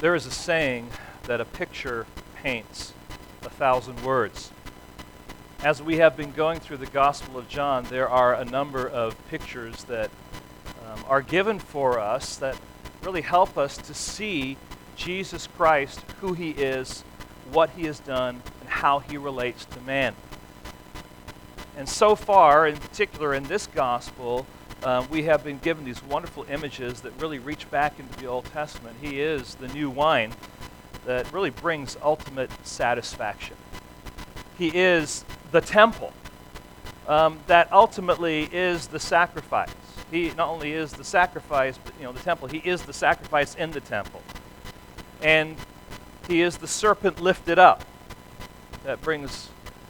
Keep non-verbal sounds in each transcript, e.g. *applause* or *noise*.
There is a saying that a picture paints a thousand words. As we have been going through the Gospel of John, there are a number of pictures that um, are given for us that really help us to see Jesus Christ, who he is, what he has done, and how he relates to man. And so far, in particular in this Gospel, uh, we have been given these wonderful images that really reach back into the Old Testament. He is the new wine that really brings ultimate satisfaction. He is the temple um, that ultimately is the sacrifice. He not only is the sacrifice, but you know the temple. He is the sacrifice in the temple, and he is the serpent lifted up that brings,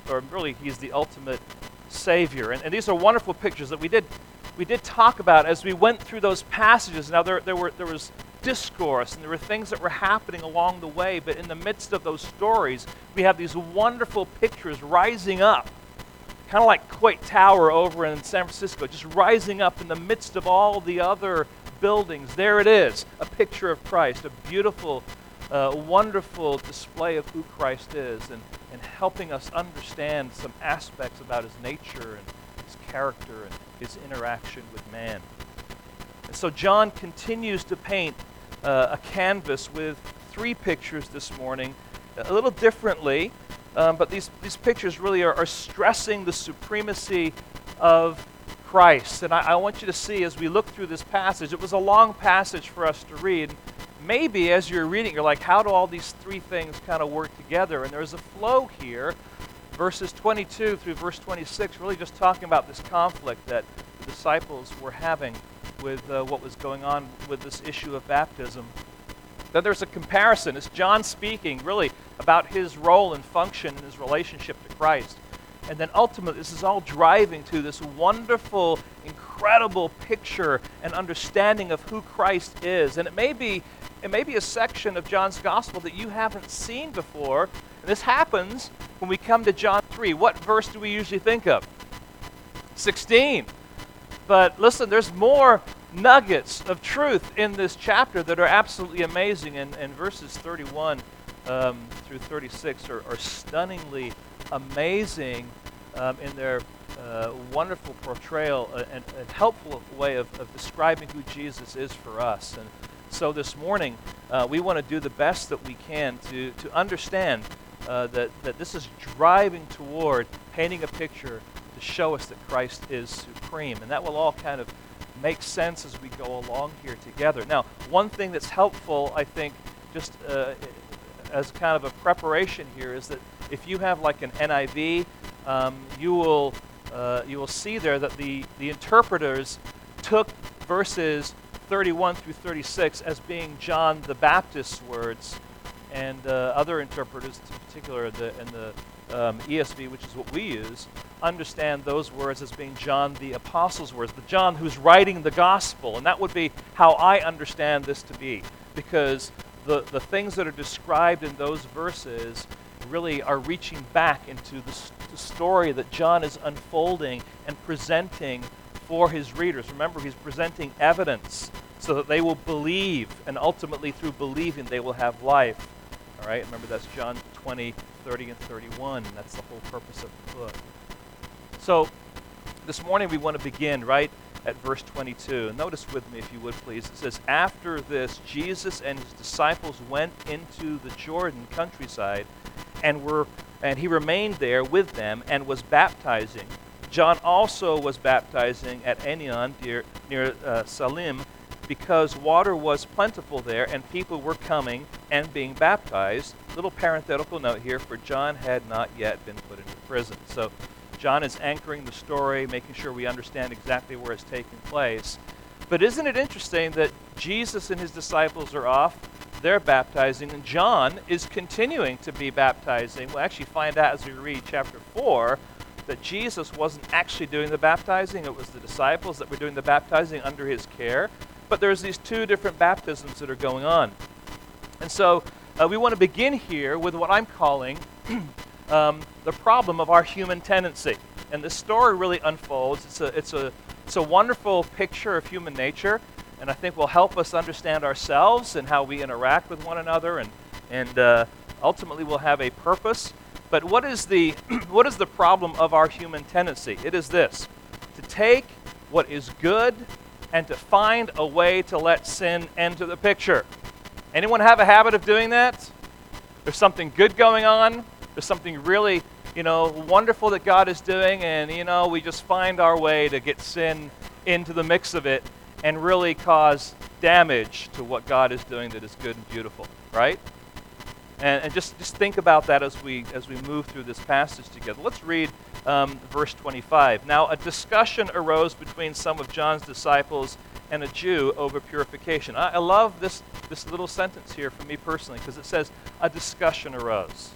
or really, he's the ultimate savior. And, and these are wonderful pictures that we did we did talk about as we went through those passages. Now, there, there, were, there was discourse and there were things that were happening along the way, but in the midst of those stories, we have these wonderful pictures rising up, kind of like Coit Tower over in San Francisco, just rising up in the midst of all the other buildings. There it is, a picture of Christ, a beautiful, uh, wonderful display of who Christ is, and, and helping us understand some aspects about his nature and character and his interaction with man. And so John continues to paint uh, a canvas with three pictures this morning, a little differently, um, but these, these pictures really are, are, stressing the supremacy of Christ. And I, I want you to see as we look through this passage, it was a long passage for us to read. Maybe as you're reading, you're like, how do all these three things kind of work together? And there's a flow here verses 22 through verse 26, really just talking about this conflict that the disciples were having with uh, what was going on with this issue of baptism. Then there's a comparison. It's John speaking really about his role and function in his relationship to Christ. And then ultimately, this is all driving to this wonderful, incredible picture and understanding of who Christ is. And it may be, it may be a section of John's gospel that you haven't seen before, and this happens when we come to John 3. What verse do we usually think of? 16. But listen, there's more nuggets of truth in this chapter that are absolutely amazing. And, and verses 31 um, through 36 are, are stunningly amazing um, in their uh, wonderful portrayal uh, and, and helpful way of, of describing who Jesus is for us. And so this morning, uh, we want to do the best that we can to, to understand uh, that, that this is driving toward painting a picture to show us that Christ is supreme. And that will all kind of make sense as we go along here together. Now, one thing that's helpful, I think, just uh, as kind of a preparation here, is that if you have like an NIV, um, you will uh, you will see there that the the interpreters took verses 31 through 36 as being John the Baptist's words, and uh, other interpreters, in particular the, in the um, ESV, which is what we use, understand those words as being John the Apostle's words, the John who's writing the gospel. And that would be how I understand this to be, because the, the things that are described in those verses really are reaching back into the, the story that John is unfolding and presenting for his readers. Remember, he's presenting evidence so that they will believe, and ultimately, through believing, they will have life. All right, remember that's John 20, 30, and 31. That's the whole purpose of the book. So, this morning we want to begin right at verse 22. Notice with me, if you would please. It says, After this, Jesus and his disciples went into the Jordan countryside, and were and he remained there with them and was baptizing. John also was baptizing at Aenon near, near uh, Salim because water was plentiful there and people were coming and being baptized. Little parenthetical note here for John had not yet been put into prison. So John is anchoring the story, making sure we understand exactly where it's taking place. But isn't it interesting that Jesus and his disciples are off? They're baptizing, and John is continuing to be baptizing. We'll actually find out as we read chapter 4 that Jesus wasn't actually doing the baptizing, it was the disciples that were doing the baptizing under his care. But there's these two different baptisms that are going on. And so uh, we want to begin here with what I'm calling *clears throat* um, the problem of our human tendency. And this story really unfolds. It's a, it's, a, it's a wonderful picture of human nature. and I think will help us understand ourselves and how we interact with one another, and, and uh, ultimately will have a purpose. But what is, the, *clears throat* what is the problem of our human tendency? It is this to take what is good and to find a way to let sin enter the picture. Anyone have a habit of doing that? There's something good going on. There's something really, you know, wonderful that God is doing, and you know, we just find our way to get sin into the mix of it and really cause damage to what God is doing that is good and beautiful, right? And, and just, just think about that as we, as we move through this passage together. Let's read um, verse 25. Now, a discussion arose between some of John's disciples and a Jew over purification. I, I love this, this little sentence here for me personally because it says, a discussion arose.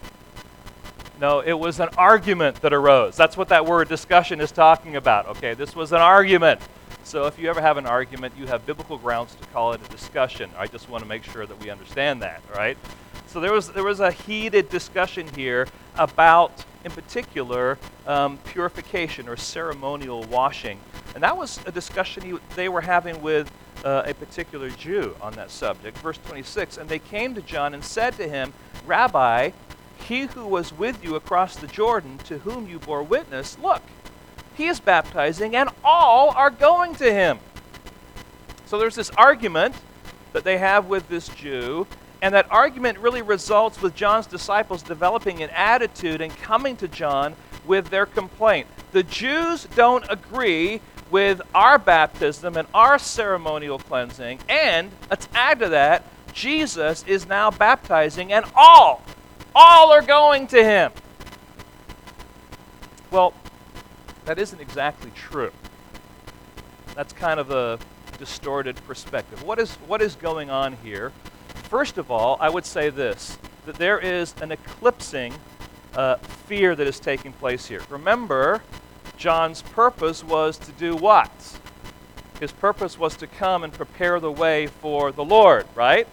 No, it was an argument that arose. That's what that word discussion is talking about. Okay, this was an argument. So if you ever have an argument, you have biblical grounds to call it a discussion. I just want to make sure that we understand that, right? So there was, there was a heated discussion here about, in particular, um, purification or ceremonial washing. And that was a discussion he, they were having with uh, a particular Jew on that subject. Verse 26 And they came to John and said to him, Rabbi, he who was with you across the Jordan, to whom you bore witness, look, he is baptizing, and all are going to him. So there's this argument that they have with this Jew, and that argument really results with John's disciples developing an attitude and coming to John with their complaint. The Jews don't agree with our baptism and our ceremonial cleansing, and let's add to that, Jesus is now baptizing, and all, all are going to him. Well, that isn't exactly true. That's kind of a distorted perspective. What is, what is going on here? First of all, I would say this that there is an eclipsing uh, fear that is taking place here. Remember, John's purpose was to do what? His purpose was to come and prepare the way for the Lord, right?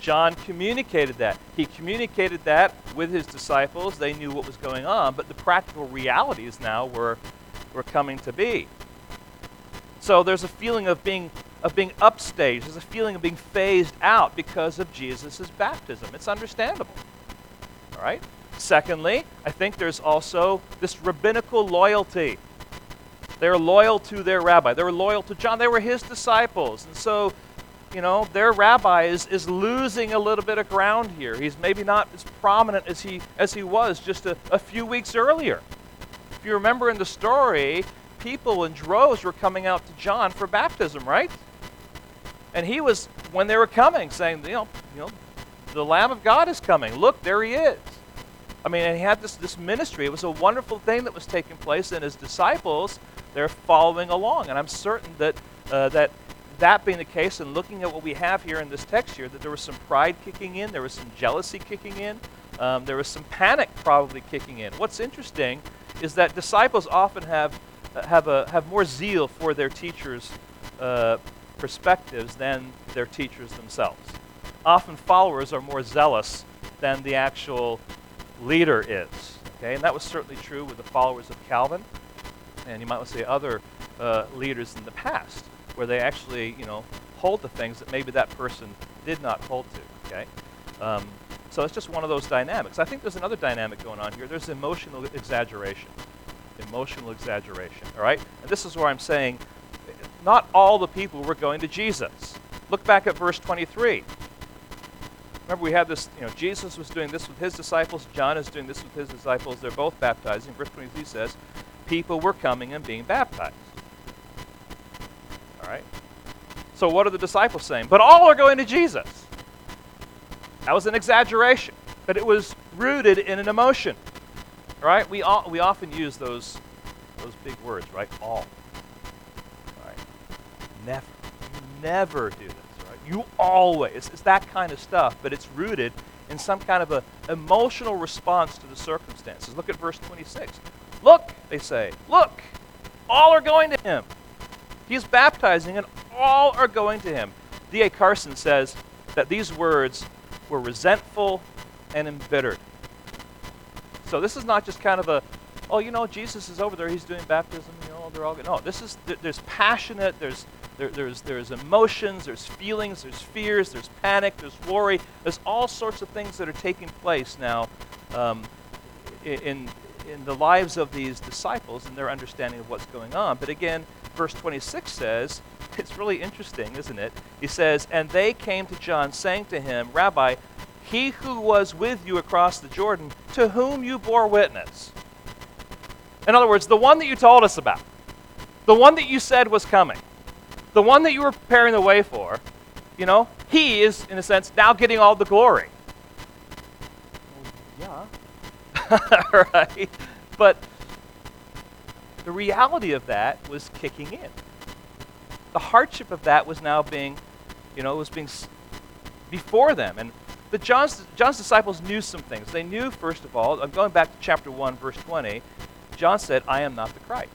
John communicated that. He communicated that with his disciples. They knew what was going on, but the practical realities now were, were coming to be. So there's a feeling of being of being upstaged. There's a feeling of being phased out because of Jesus' baptism. It's understandable. All right? Secondly, I think there's also this rabbinical loyalty. They're loyal to their rabbi. They were loyal to John. They were his disciples. And so you know, their rabbi is, is losing a little bit of ground here. He's maybe not as prominent as he, as he was just a, a few weeks earlier. If you remember in the story, people in droves were coming out to John for baptism, right? And he was, when they were coming, saying, you know, you know the Lamb of God is coming. Look, there he is. I mean, and he had this, this ministry. It was a wonderful thing that was taking place, and his disciples, they're following along. And I'm certain that, uh, that that being the case, and looking at what we have here in this text here, that there was some pride kicking in, there was some jealousy kicking in, um, there was some panic probably kicking in. What's interesting is that disciples often have uh, have a have more zeal for their teachers' uh, perspectives than their teachers themselves. Often followers are more zealous than the actual leader is. Okay, and that was certainly true with the followers of Calvin, and you might want to say other uh, leaders in the past where they actually, you know, hold to things that maybe that person did not hold to. Okay, um, so it's just one of those dynamics. I think there's another dynamic going on here. There's emotional exaggeration. Emotional exaggeration. All right, and this is where I'm saying, not all the people were going to Jesus. Look back at verse 23. Remember, we had this, you know, Jesus was doing this with his disciples, John is doing this with his disciples. They're both baptizing. Verse 23 says, people were coming and being baptized. All right? So what are the disciples saying? But all are going to Jesus. That was an exaggeration, but it was rooted in an emotion. Right? We, all, we often use those, those big words, right? All. Never. You never do this, right? You always. It's that kind of stuff, but it's rooted in some kind of an emotional response to the circumstances. Look at verse 26. Look, they say, look, all are going to him. He's baptizing, and all are going to him. D.A. Carson says that these words were resentful and embittered. So this is not just kind of a, oh, you know, Jesus is over there, he's doing baptism, you know, they're all good. No, this is, there's passionate, there's, There, there's, there's emotions, there's feelings, there's fears, there's panic, there's worry. There's all sorts of things that are taking place now um, in, in the lives of these disciples and their understanding of what's going on. But again, verse 26 says, *laughs* it's really interesting, isn't it? He says, And they came to John, saying to him, Rabbi, he who was with you across the Jordan, to whom you bore witness. In other words, the one that you told us about, the one that you said was coming, the one that you were preparing the way for, you know, he is, in a sense, now getting all the glory. Well, yeah. *laughs* right? But the reality of that was kicking in. The hardship of that was now being, you know, was being before them. And the John's, John's disciples knew some things. They knew, first of all, I'm going back to chapter 1, verse 20, John said, I am not the Christ.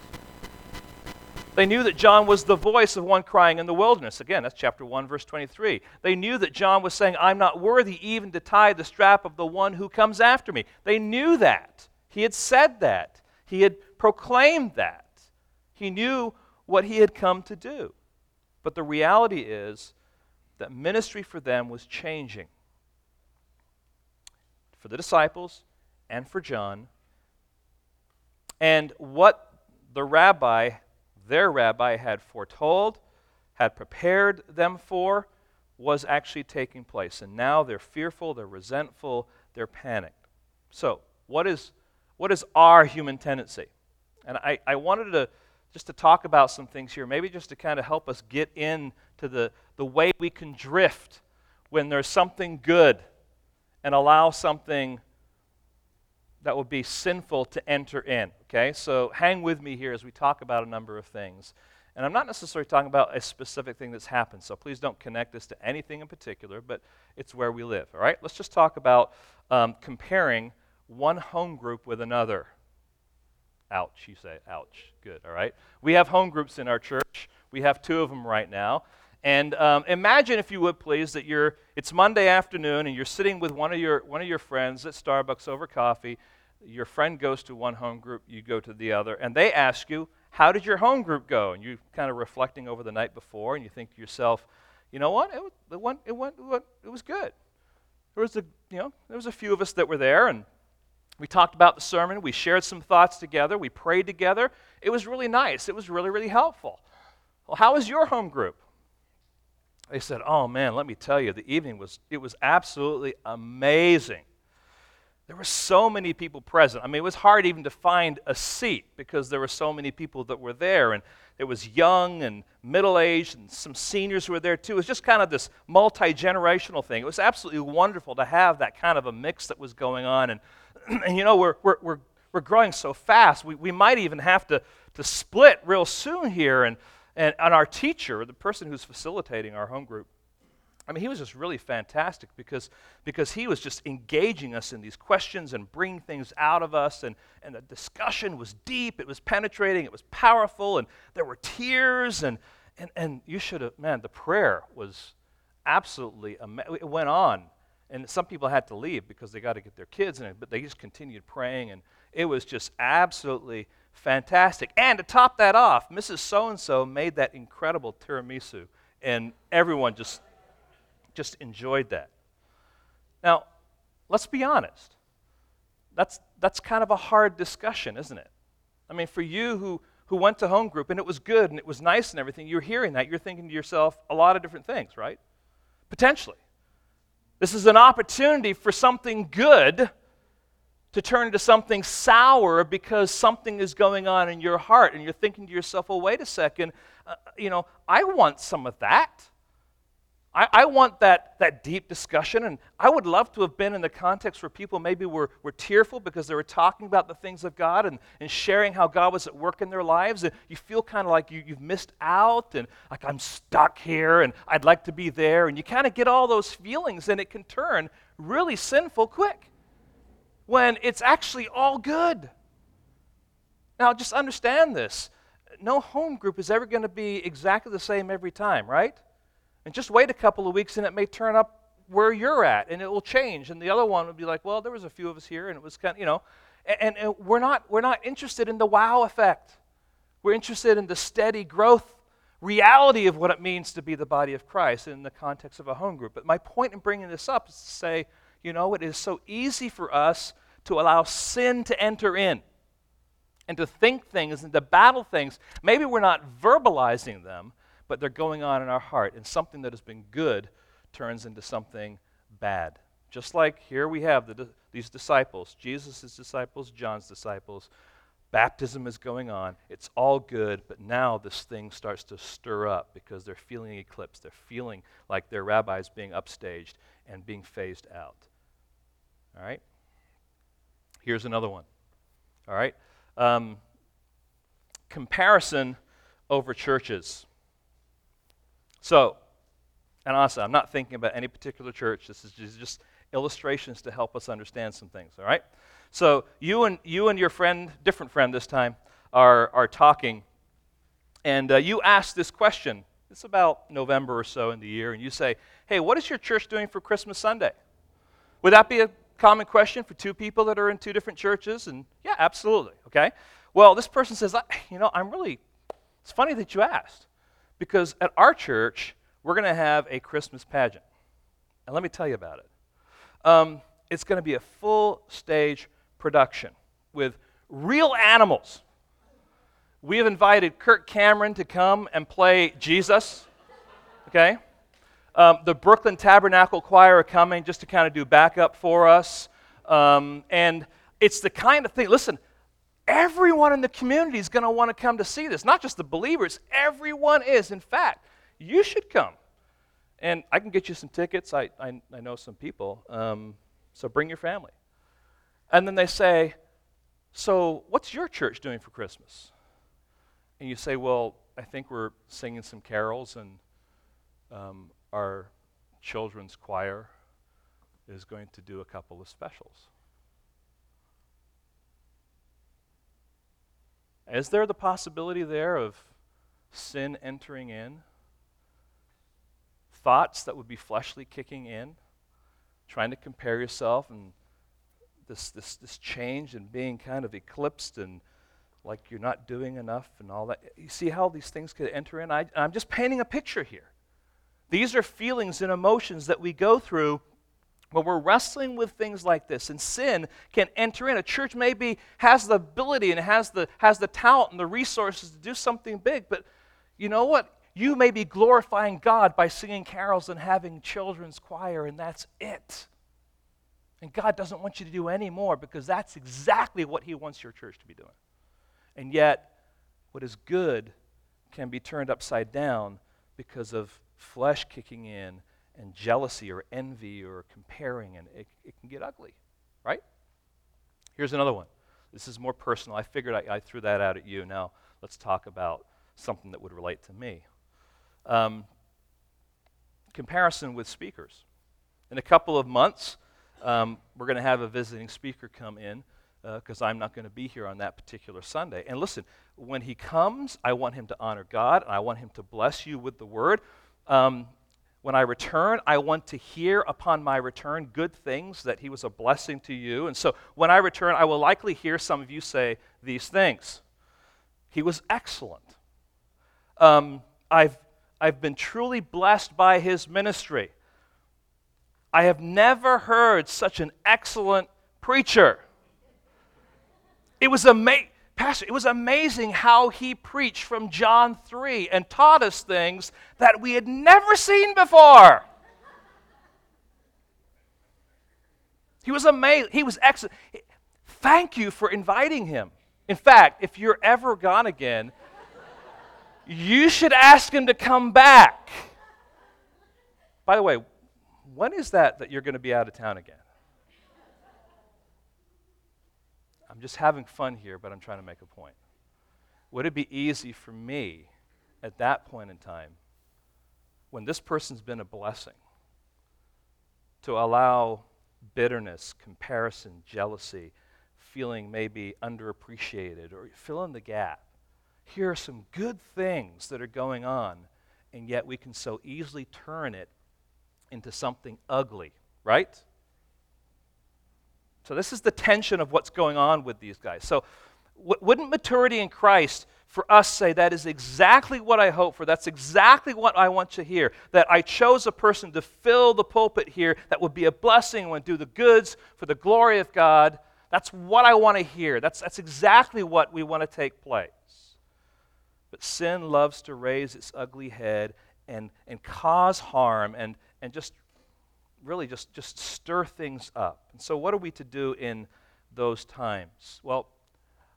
They knew that John was the voice of one crying in the wilderness. Again, that's chapter 1, verse 23. They knew that John was saying, I'm not worthy even to tie the strap of the one who comes after me. They knew that. He had said that. He had proclaimed that. He knew what he had come to do. But the reality is that ministry for them was changing. For the disciples and for John. And what the rabbi their rabbi had foretold, had prepared them for, was actually taking place. And now they're fearful, they're resentful, they're panicked. So, what is, what is our human tendency? And I, I wanted to just to talk about some things here, maybe just to kind of help us get into the, the way we can drift when there's something good and allow something that would be sinful to enter in. Okay, so hang with me here as we talk about a number of things. And I'm not necessarily talking about a specific thing that's happened, so please don't connect this to anything in particular, but it's where we live. All right, let's just talk about um, comparing one home group with another. Ouch, you say, ouch. Good, all right. We have home groups in our church. We have two of them right now. And um, imagine, if you would please, that you're, it's Monday afternoon and you're sitting with one of, your, one of your friends at Starbucks over coffee. Your friend goes to one home group, you go to the other, and they ask you, How did your home group go? And you're kind of reflecting over the night before, and you think to yourself, You know what? It, it, went, it, went, it, was good. There was, a, you know, there was a few of us that were there, and we talked about the sermon. We shared some thoughts together. We prayed together. It was really nice. It was really, really helpful. Well, how was your home group? They said, "Oh man, let me tell you, the evening was it was absolutely amazing. There were so many people present. I mean, it was hard even to find a seat because there were so many people that were there and it was young and middle-aged and some seniors were there too. It was just kind of this multi-generational thing. It was absolutely wonderful to have that kind of a mix that was going on and *clears throat* and you know, we're we're we're we're growing so fast. We, we might even have to, to split real soon here. And and, and our teacher, the person who's facilitating our home group, I mean, he was just really fantastic because, because he was just engaging us in these questions and bringing things out of us. And, and the discussion was deep, it was penetrating, it was powerful, and there were tears. And, and, and you should have, man, the prayer was absolutely, amazing. it went on. And some people had to leave because they got to get their kids in it, but they just continued praying. And it was just absolutely fantastic. And to top that off, Mrs. So and so made that incredible tiramisu, and everyone just, just enjoyed that. Now, let's be honest. That's, that's kind of a hard discussion, isn't it? I mean, for you who, who went to home group and it was good and it was nice and everything, you're hearing that. You're thinking to yourself a lot of different things, right? Potentially. This is an opportunity for something good to turn into something sour because something is going on in your heart and you're thinking to yourself, well, wait a second, uh, you know, I want some of that. I, I, want that, that deep discussion, and I would love to have been in the context where people maybe were, were tearful because they were talking about the things of God and, and sharing how God was at work in their lives, and you feel kind of like you, you've missed out, and like I'm stuck here, and I'd like to be there, and you kind of get all those feelings, and it can turn really sinful quick when it's actually all good. Now, just understand this. No home group is ever going to be exactly the same every time, right? And just wait a couple of weeks and it may turn up where you're at and it will change. And the other one would be like, well, there was a few of us here and it was kind of, you know. And, and we're, not, we're not interested in the wow effect. We're interested in the steady growth. reality of what it means to be the body of Christ in the context of a home group. But my point in bringing this up is to say, you know, it is so easy for us to allow sin to enter in and to think things and to battle things. Maybe we're not verbalizing them, but they're going on in our heart, and something that has been good turns into something bad. Just like here we have the, these disciples, Jesus' disciples, John's disciples. Baptism is going on. It's all good, but now this thing starts to stir up because they're feeling eclipsed. They're feeling like their rabbi's being upstaged and being phased out. All right? Here's another one. All right? Um, comparison over churches. So, and honestly, I'm not thinking about any particular church. This is just illustrations to help us understand some things, all right? So, you and, you and your friend, different friend this time, are, are talking, and uh, you ask this question. It's about November or so in the year, and you say, Hey, what is your church doing for Christmas Sunday? Would that be a common question for two people that are in two different churches? And yeah, absolutely, okay? Well, this person says, You know, I'm really, it's funny that you asked, because at our church, we're going to have a Christmas pageant. And let me tell you about it. Um, it's going to be a full stage production with real animals. We have invited Kirk Cameron to come and play Jesus. Okay? Um, the Brooklyn Tabernacle Choir are coming just to kind of do backup for us. Um, and it's the kind of thing, listen, everyone in the community is going to want to come to see this. Not just the believers, everyone is. In fact, you should come. And I can get you some tickets. I, I, I know some people. Um, so bring your family. And then they say, So, what's your church doing for Christmas? And you say, Well, I think we're singing some carols, and um, our children's choir is going to do a couple of specials. Is there the possibility there of sin entering in? thoughts that would be fleshly kicking in, trying to compare yourself and this, this, this change and being kind of eclipsed and like you're not doing enough and all that. You see how these things could enter in? I, I'm just painting a picture here. These are feelings and emotions that we go through when we're wrestling with things like this. And sin can enter in. A church maybe has the ability and has the, has the talent and the resources to do something big, but you know what? you may be glorifying God by singing carols and having children's choir, and that's it. And God doesn't want you to do any more because that's exactly what He wants your church to be doing. And yet, what is good can be turned upside down because of flesh kicking in and jealousy or envy or comparing, and it, it can get ugly, right? Here's another one. This is more personal. I figured I, I threw that out at you. Now, let's talk about something that would relate to me. Um, comparison with speakers. In a couple of months, um, we're going to have a visiting speaker come in because uh, I'm not going to be here on that particular Sunday. And listen, when he comes, I want him to honor God and I want him to bless you with the word. Um, when I return, I want to hear upon my return good things that he was a blessing to you. And so when I return, I will likely hear some of you say these things. He was excellent. Um, I've I've been truly blessed by his ministry. I have never heard such an excellent preacher. It was amazing. Pastor, it was amazing how he preached from John 3 and taught us things that we had never seen before. He was amazing. He was excellent. Thank you for inviting him. In fact, if you're ever gone again, you should ask him to come back. By the way, when is that that you're going to be out of town again? Just having fun here, but I'm trying to make a point. Would it be easy for me at that point in time, when this person's been a blessing, to allow bitterness, comparison, jealousy, feeling maybe underappreciated, or fill in the gap? here are some good things that are going on, and yet we can so easily turn it into something ugly, right? So, this is the tension of what's going on with these guys. So, w- wouldn't maturity in Christ for us say, That is exactly what I hope for. That's exactly what I want to hear. That I chose a person to fill the pulpit here that would be a blessing and do the goods for the glory of God. That's what I want to hear. That's, that's exactly what we want to take place. But sin loves to raise its ugly head and, and cause harm and, and just really just, just stir things up. And so, what are we to do in those times? Well,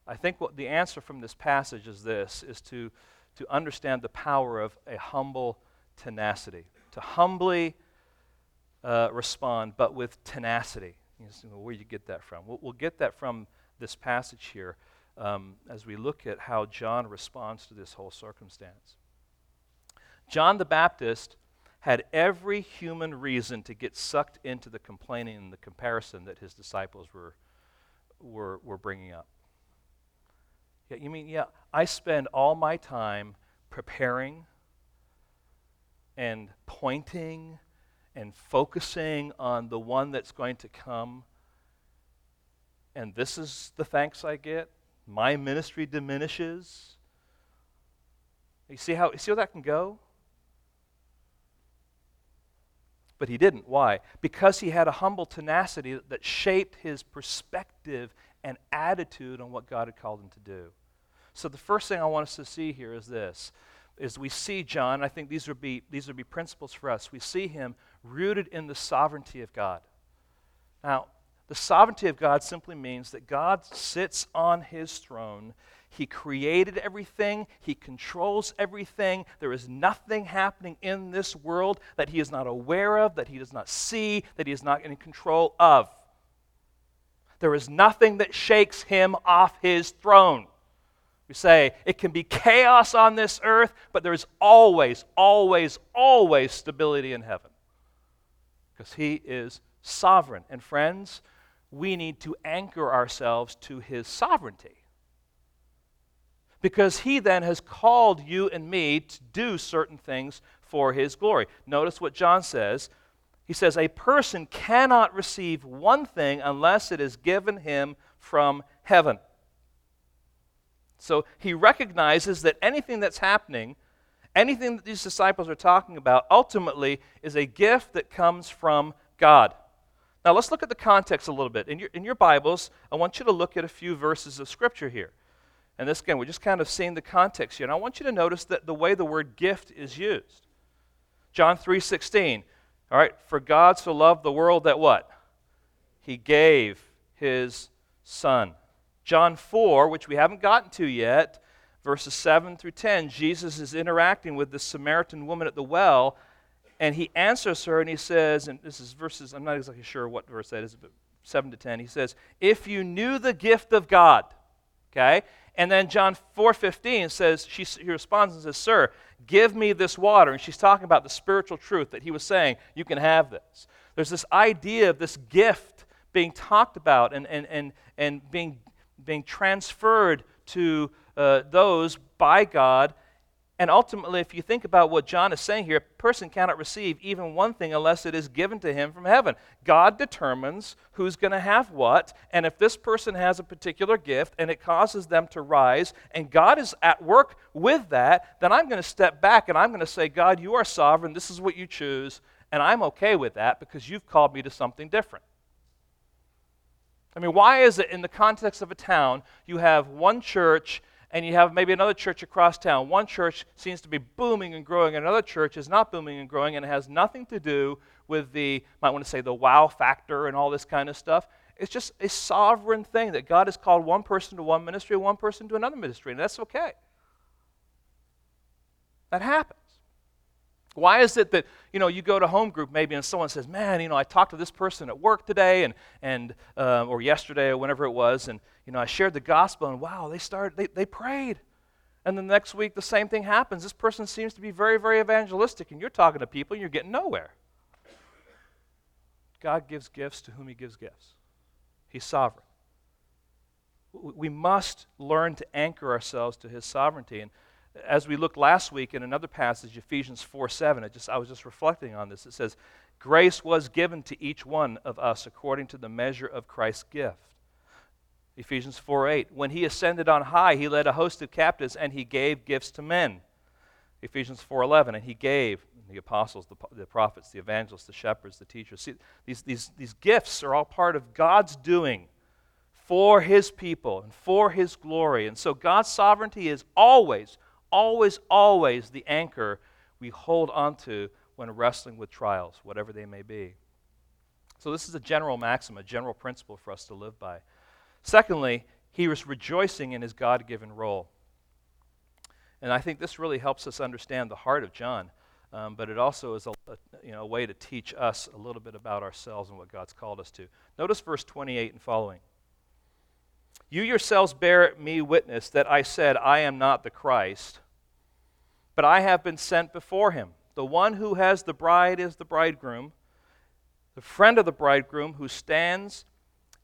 I think what the answer from this passage is this is to, to understand the power of a humble tenacity, to humbly uh, respond, but with tenacity. You know, where do you get that from? We'll, we'll, get that from this passage here um, as we look at how John responds to this whole circumstance. John the Baptist had every human reason to get sucked into the complaining and the comparison that his disciples were, were, were bringing up. Yeah, you mean, yeah, I spend all my time preparing and pointing and focusing on the one that's going to come. And this is the thanks I get. My ministry diminishes. You see how, you see how that can go? But he didn't. Why? Because he had a humble tenacity that shaped his perspective and attitude on what God had called him to do. So the first thing I want us to see here is this is we see John, I think these would be these would be principles for us. We see him rooted in the sovereignty of God. Now, the sovereignty of God simply means that God sits on his throne. He created everything, he controls everything. There is nothing happening in this world that he is not aware of, that he does not see, that he is not in control of. There is nothing that shakes him off his throne. We say it can be chaos on this earth, but there's always, always, always stability in heaven because He is sovereign. And friends, we need to anchor ourselves to His sovereignty because He then has called you and me to do certain things for His glory. Notice what John says. He says, A person cannot receive one thing unless it is given him from heaven. So he recognizes that anything that's happening, anything that these disciples are talking about, ultimately is a gift that comes from God. Now let's look at the context a little bit. In your, in your Bibles, I want you to look at a few verses of Scripture here. And this, again, we're just kind of seeing the context here. And I want you to notice that the way the word gift is used. John 3.16, all right, for God so loved the world that what? He gave his son. John 4, which we haven't gotten to yet, verses 7 through 10, Jesus is interacting with the Samaritan woman at the well, and he answers her and he says, and this is verses, I'm not exactly sure what verse that is, but 7 to 10, he says, If you knew the gift of God, okay? And then John 4:15 says she he responds and says, "Sir, give me this water." And she's talking about the spiritual truth that he was saying, you can have this. There's this idea of this gift being talked about and, and, and, and being being transferred to uh, those by God. And ultimately, if you think about what John is saying here, a person cannot receive even one thing unless it is given to him from heaven. God determines who's going to have what, and if this person has a particular gift and it causes them to rise, and God is at work with that, then I'm going to step back and I'm going to say, God, you are sovereign. This is what you choose, and I'm okay with that because you've called me to something different. I mean, why is it in the context of a town you have one church and you have maybe another church across town? One church seems to be booming and growing, and another church is not booming and growing, and it has nothing to do with the, might want to say, the wow factor and all this kind of stuff. It's just a sovereign thing that God has called one person to one ministry, one person to another ministry, and that's okay. That happens. Why is it that, you know, you go to home group maybe and someone says, man, you know, I talked to this person at work today and, and uh, or yesterday or whenever it was, and, you know, I shared the gospel and wow, they started, they, they prayed. And the next week the same thing happens. This person seems to be very, very evangelistic and you're talking to people and you're getting nowhere. God gives gifts to whom he gives gifts. He's sovereign. We must learn to anchor ourselves to his sovereignty. And as we looked last week in another passage, Ephesians 4 7, just, I was just reflecting on this. It says, Grace was given to each one of us according to the measure of Christ's gift. Ephesians 4 8. When he ascended on high, he led a host of captives and he gave gifts to men. Ephesians 4 11. And he gave the apostles, the, the prophets, the evangelists, the shepherds, the teachers. See, these, these, these gifts are all part of God's doing for his people and for his glory. And so God's sovereignty is always, always, always the anchor we hold onto when wrestling with trials, whatever they may be. So, this is a general maxim, a general principle for us to live by. Secondly, he was rejoicing in his God given role. And I think this really helps us understand the heart of John, um, but it also is a, a, you know, a way to teach us a little bit about ourselves and what God's called us to. Notice verse 28 and following. You yourselves bear me witness that I said, I am not the Christ, but I have been sent before him. The one who has the bride is the bridegroom. The friend of the bridegroom who stands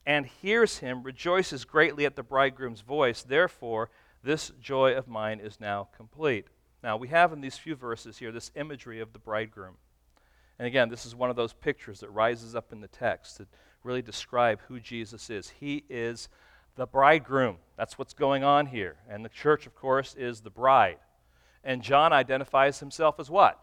and hears him rejoices greatly at the bridegroom's voice. Therefore, this joy of mine is now complete. Now, we have in these few verses here this imagery of the bridegroom. And again, this is one of those pictures that rises up in the text to really describe who Jesus is. He is the bridegroom. That's what's going on here. And the church, of course, is the bride. And John identifies himself as what?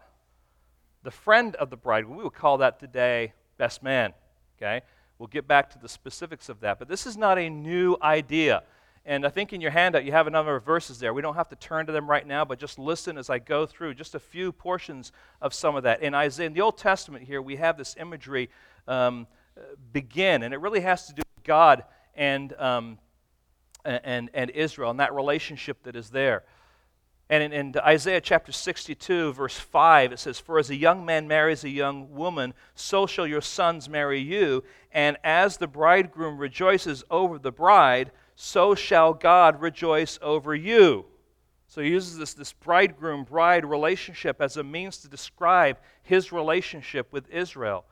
The friend of the bride. We would call that today best man. Okay? We'll get back to the specifics of that. But this is not a new idea. And I think in your handout you have a number of verses there. We don't have to turn to them right now, but just listen as I go through just a few portions of some of that. In Isaiah, in the Old Testament here, we have this imagery um, begin, and it really has to do with God and, um, and, and Israel and that relationship that is there. And in, in, Isaiah chapter 62, verse 5, it says, For as a young man marries a young woman, so shall your sons marry you. And as the bridegroom rejoices over the bride, so shall God rejoice over you. So he uses this, this bridegroom bride relationship as a means to describe his relationship with Israel.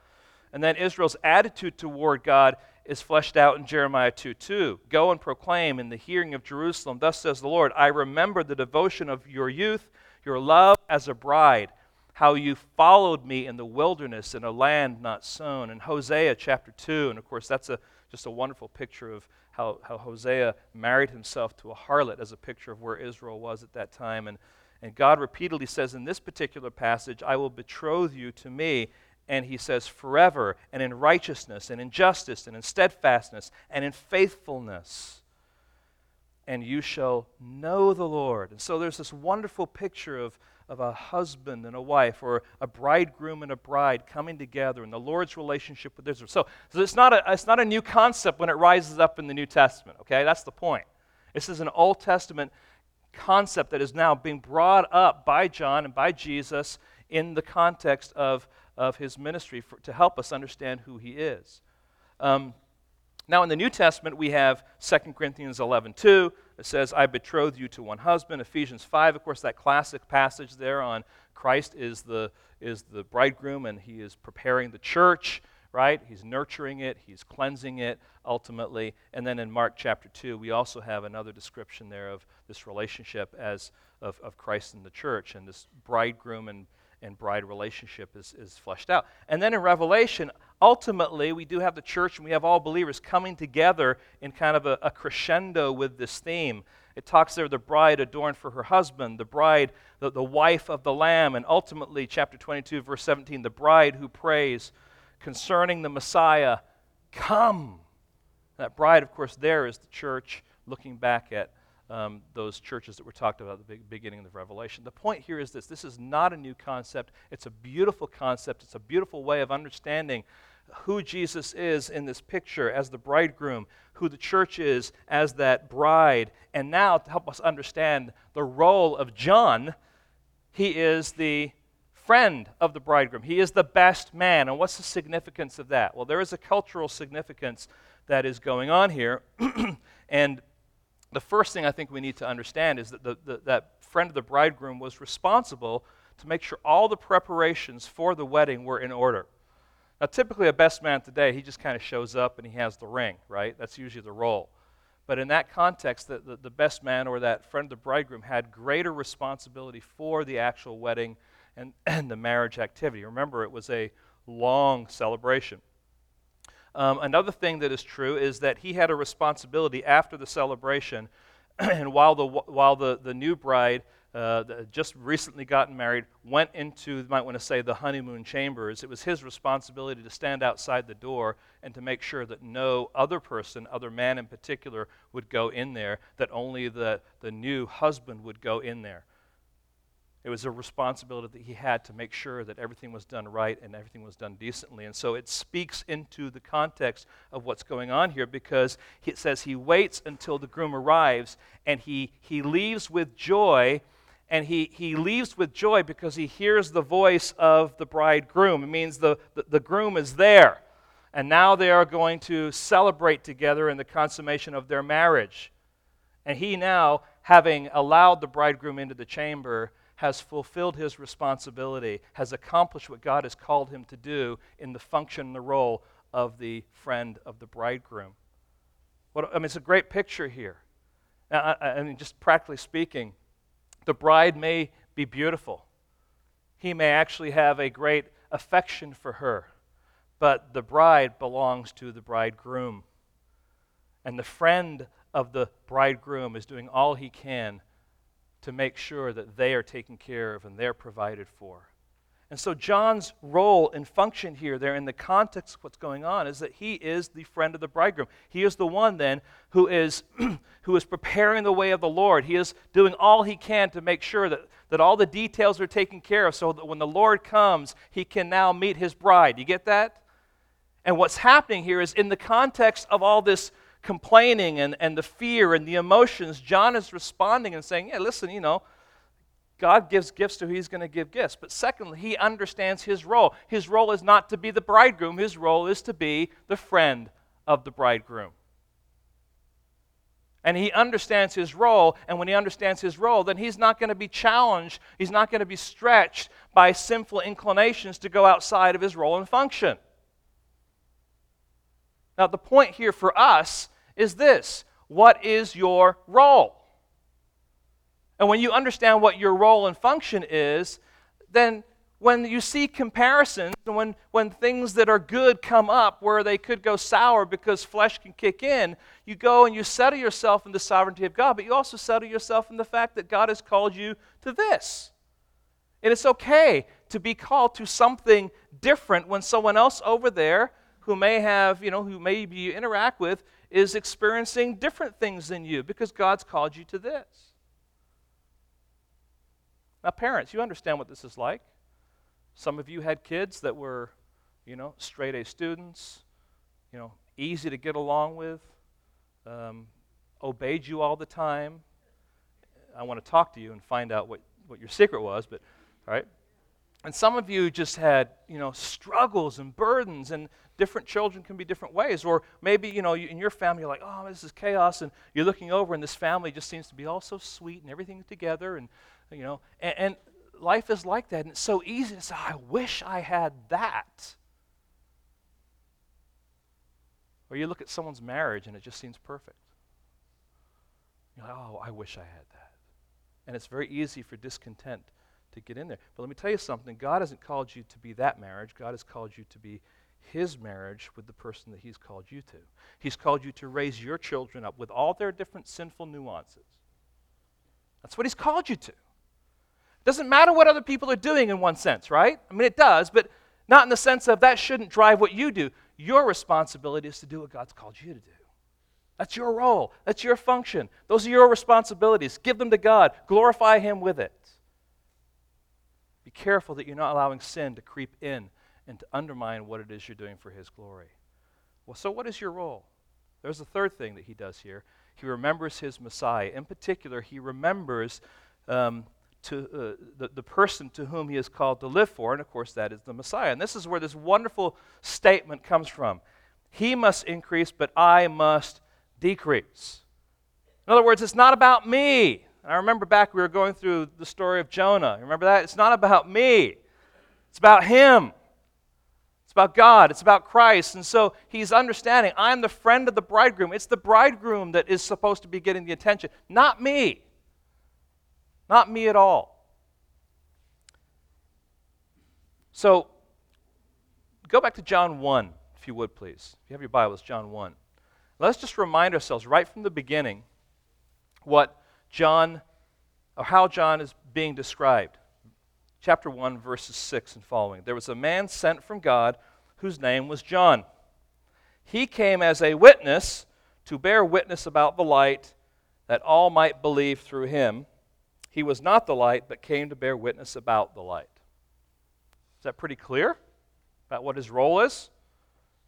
And then Israel's attitude toward God is fleshed out in Jeremiah 2 2. Go and proclaim in the hearing of Jerusalem, Thus says the Lord, I remember the devotion of your youth, your love as a bride, how you followed me in the wilderness in a land not sown. In Hosea chapter 2, and of course, that's a, just a wonderful picture of how, how Hosea married himself to a harlot as a picture of where Israel was at that time. And, and God repeatedly says in this particular passage, I will betroth you to me and he says, forever, and in righteousness, and in justice, and in steadfastness, and in faithfulness. And you shall know the Lord. And so there's this wonderful picture of, of a husband and a wife, or a bridegroom and a bride coming together, and the Lord's relationship with Israel. So, so it's, not a, it's not a new concept when it rises up in the New Testament, okay? That's the point. This is an Old Testament concept that is now being brought up by John and by Jesus in the context of of his ministry for, to help us understand who he is. Um, now, in the New Testament, we have 2 Corinthians 11 2. It says, I betroth you to one husband. Ephesians 5, of course, that classic passage there on Christ is the, is the bridegroom and he is preparing the church, right? He's nurturing it, he's cleansing it ultimately. And then in Mark chapter 2, we also have another description there of this relationship as of, of Christ and the church and this bridegroom and and bride relationship is, is fleshed out. And then in Revelation, ultimately, we do have the church and we have all believers coming together in kind of a, a crescendo with this theme. It talks there the bride adorned for her husband, the bride, the, the wife of the Lamb, and ultimately, chapter 22, verse 17, the bride who prays concerning the Messiah, Come. That bride, of course, there is the church looking back at um, those churches that were talked about at the beginning of the Revelation. The point here is this this is not a new concept, it's a beautiful concept, it's a beautiful way of understanding who Jesus is in this picture as the bridegroom, who the church is as that bride, and now to help us understand the role of John, he is the friend of the bridegroom. He is the best man. And what's the significance of that? Well, there is a cultural significance that is going on here. *clears throat* and the first thing I think we need to understand is that the, the, that friend of the bridegroom was responsible to make sure all the preparations for the wedding were in order. Now, typically, a best man today, he just kind of shows up and he has the ring, right? That's usually the role. But in that context, the, the, the, best man or that friend of the bridegroom had greater responsibility for the actual wedding and, *clears throat* and the marriage activity. Remember, it was a long celebration. Um, another thing that is true is that he had a responsibility after the celebration, *clears throat* and while the, while the, the new bride uh, just recently gotten married, went into, you might want to say, the honeymoon chambers, it was his responsibility to stand outside the door and to make sure that no other person, other man in particular, would go in there, that only the, the new husband would go in there. It was a responsibility that he had to make sure that everything was done right and everything was done decently. And so it speaks into the context of what's going on here because it says he waits until the groom arrives and he, he leaves with joy. And he, he leaves with joy because he hears the voice of the bridegroom. It means the, the, the groom is there. And now they are going to celebrate together in the consummation of their marriage. And he now, having allowed the bridegroom into the chamber, has fulfilled his responsibility, has accomplished what God has called him to do in the function and the role of the friend of the bridegroom. What, I mean, it's a great picture here. I, I mean, just practically speaking, the bride may be beautiful. He may actually have a great affection for her, but the bride belongs to the bridegroom. And the friend of the bridegroom is doing all he can to make sure that they are taken care of and they're provided for. And so, John's role and function here, there in the context of what's going on, is that he is the friend of the bridegroom. He is the one then who is, *clears throat* who is preparing the way of the Lord. He is doing all he can to make sure that, that all the details are taken care of so that when the Lord comes, he can now meet his bride. You get that? And what's happening here is in the context of all this complaining and, and the fear and the emotions, John is responding and saying, Yeah, listen, you know, God gives gifts to who he's going to give gifts. But secondly, he understands his role. His role is not to be the bridegroom, his role is to be the friend of the bridegroom. And he understands his role, and when he understands his role, then he's not going to be challenged, he's not going to be stretched by sinful inclinations to go outside of his role and function. Now, the point here for us is this what is your role? And when you understand what your role and function is, then when you see comparisons and when, when things that are good come up where they could go sour because flesh can kick in, you go and you settle yourself in the sovereignty of God, but you also settle yourself in the fact that God has called you to this. And it's okay to be called to something different when someone else over there who may have, you know, who maybe you interact with is experiencing different things than you because God's called you to this. Now, parents, you understand what this is like. Some of you had kids that were, you know, straight A students, you know, easy to get along with, um, obeyed you all the time. I want to talk to you and find out what, what your secret was, but, all right. And some of you just had, you know, struggles and burdens, and different children can be different ways. Or maybe, you know, in your family, you're like, oh, this is chaos, and you're looking over, and this family just seems to be all so sweet and everything together, and, you know, and, and life is like that. And it's so easy to say, I wish I had that. Or you look at someone's marriage, and it just seems perfect. You're like, oh, I wish I had that. And it's very easy for discontent to get in there. But let me tell you something God hasn't called you to be that marriage, God has called you to be his marriage with the person that he's called you to. He's called you to raise your children up with all their different sinful nuances. That's what he's called you to. It doesn't matter what other people are doing in one sense, right? I mean, it does, but not in the sense of that shouldn't drive what you do. Your responsibility is to do what God's called you to do. That's your role. That's your function. Those are your responsibilities. Give them to God. Glorify Him with it. Careful that you're not allowing sin to creep in and to undermine what it is you're doing for His glory. Well, so what is your role? There's a third thing that he does here. He remembers his Messiah. In particular, he remembers um, to, uh, the, the person to whom he is called to live for, and of course, that is the Messiah. And this is where this wonderful statement comes from He must increase, but I must decrease. In other words, it's not about me. I remember back we were going through the story of Jonah. Remember that? It's not about me, it's about him It's about God, it's about Christ. And so he's understanding I'm the friend of the bridegroom. It's the bridegroom that is supposed to be getting the attention, not me. Not me at all. So go back to John 1, if if you would please. If you have your Bibles, John 1. Let's just remind ourselves right from the beginning what John, or how John is being described. Chapter 1, verses 6 and following. There was a man sent from God whose name was John. He came as a witness to bear witness about the light that all might believe through him. He was not the light, but came to bear witness about the light. Is that pretty clear about what his role is?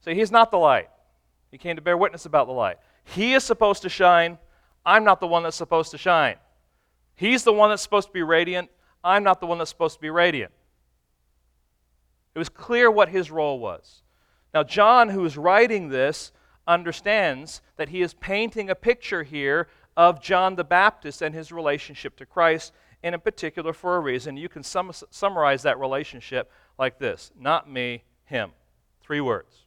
See, he's not the light. He came to bear witness about the light. He is supposed to shine. I'm not the one that's supposed to shine. He's the one that's supposed to be radiant. I'm not the one that's supposed to be radiant. It was clear what his role was. Now, John, who is writing this, understands that he is painting a picture here of John the Baptist and his relationship to Christ, and in particular for a reason. You can sum- summarize that relationship like this Not me, him. Three words.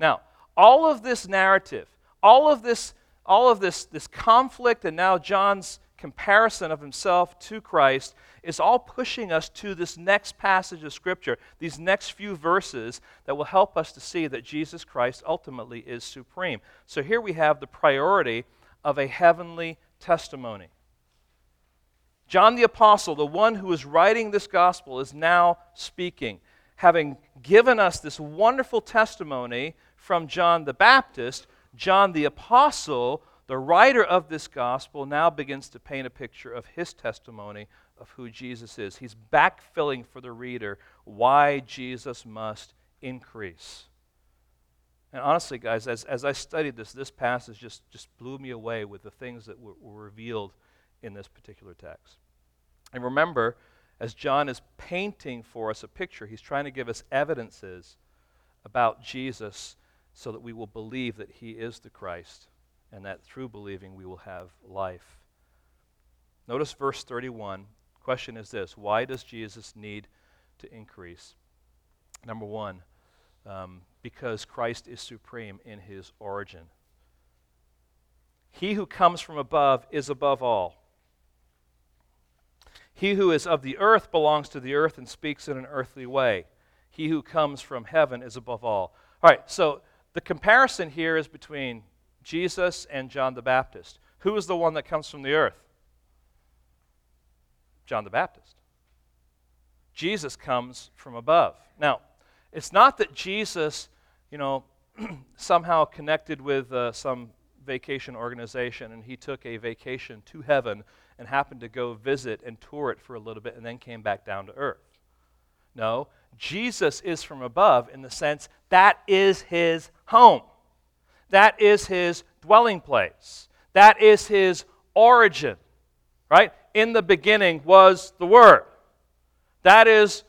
Now, all of this narrative, all of this, all of this, this conflict, and now John's comparison of himself to Christ is all pushing us to this next passage of Scripture, these next few verses that will help us to see that Jesus Christ ultimately is supreme. So here we have the priority of a heavenly testimony. John the Apostle, the one who is writing this gospel, is now speaking, having given us this wonderful testimony from John the Baptist. John the Apostle, the writer of this gospel, now begins to paint a picture of his testimony of who Jesus is. He's backfilling for the reader why Jesus must increase. And honestly, guys, as, as I studied this, this passage just, just blew me away with the things that were, were revealed in this particular text. And remember, as John is painting for us a picture, he's trying to give us evidences about Jesus so that we will believe that he is the Christ and that through believing we will have life. Notice verse 31. Question is this Why does Jesus need to increase? Number one, um, because Christ is supreme in his origin. He who comes from above is above all. He who is of the earth belongs to the earth and speaks in an earthly way. He who comes from heaven is above all. All right, so the comparison here is between Jesus and John the Baptist. Who is the one that comes from the earth? John the Baptist. Jesus comes from above. Now, it's not that Jesus, you know, *clears throat* somehow connected with uh, some vacation organization and he took a vacation to heaven and happened to go visit and tour it for a little bit and then came back down to earth. No, Jesus is from above in the sense that is his home. That is his dwelling place. That is his origin. Right? In the beginning was the Word. That is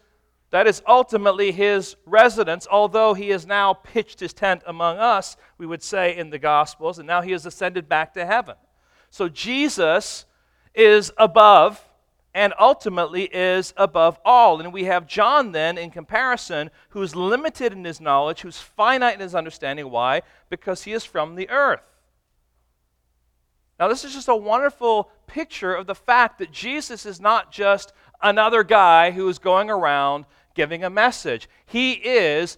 that is ultimately his residence, although he has now pitched his tent among us, we would say in the Gospels, and now he has ascended back to heaven. So Jesus is above and ultimately is above all. And we have John then, in comparison, who's limited in his knowledge, who's finite in his understanding. Why? Because he is from the earth. Now, this is just a wonderful picture of the fact that Jesus is not just another guy who is going around giving a message. He is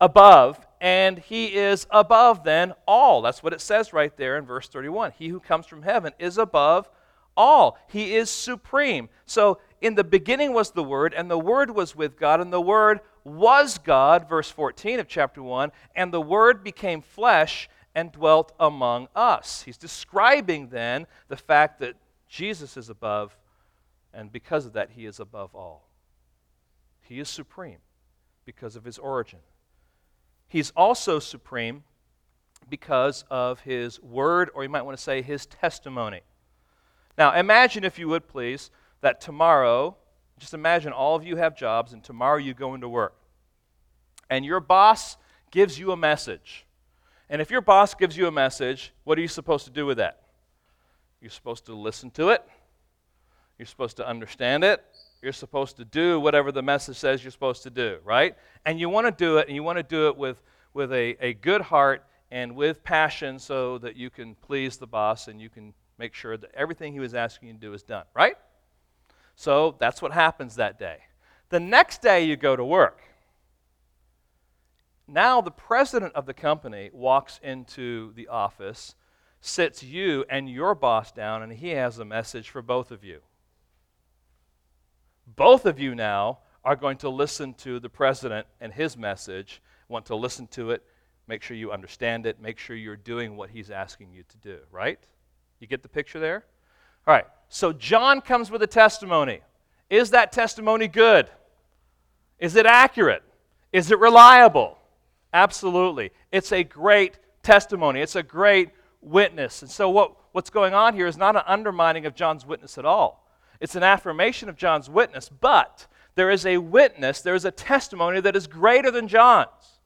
above, and he is above then all. That's what it says right there in verse 31. He who comes from heaven is above all. He is supreme. So in the beginning was the Word, and the Word was with God, and the Word was God, verse 14 of chapter 1, and the Word became flesh and dwelt among us. He's describing then the fact that Jesus is above, and because of that, he is above all. He is supreme because of his origin. He's also supreme because of his word, or you might want to say his testimony. Now, imagine, if you would please, that tomorrow, just imagine all of you have jobs, and tomorrow you go into work. And your boss gives you a message. And if your boss gives you a message, what are you supposed to do with that? You're supposed to listen to it, you're supposed to understand it, you're supposed to do whatever the message says you're supposed to do, right? And you want to do it, and you want to do it with, with a, a good heart and with passion so that you can please the boss and you can make sure that everything he was asking you to do is done, right? So that's what happens that day. The next day you go to work. now the president of the company walks into the office, sits you and your boss down, and he has a message for both of you. Both of you now are going to listen to the president and his message, want to listen to it, make sure you understand it, make sure you're doing what he's asking you to do, right? You get the picture there? All right, so John comes with a testimony. Is that testimony good? Is it accurate? Is it reliable? Absolutely. It's a great testimony, it's a great witness. And so, what, what's going on here is not an undermining of John's witness at all. It's an affirmation of John's witness, but there is a witness, there is a testimony that is greater than John's.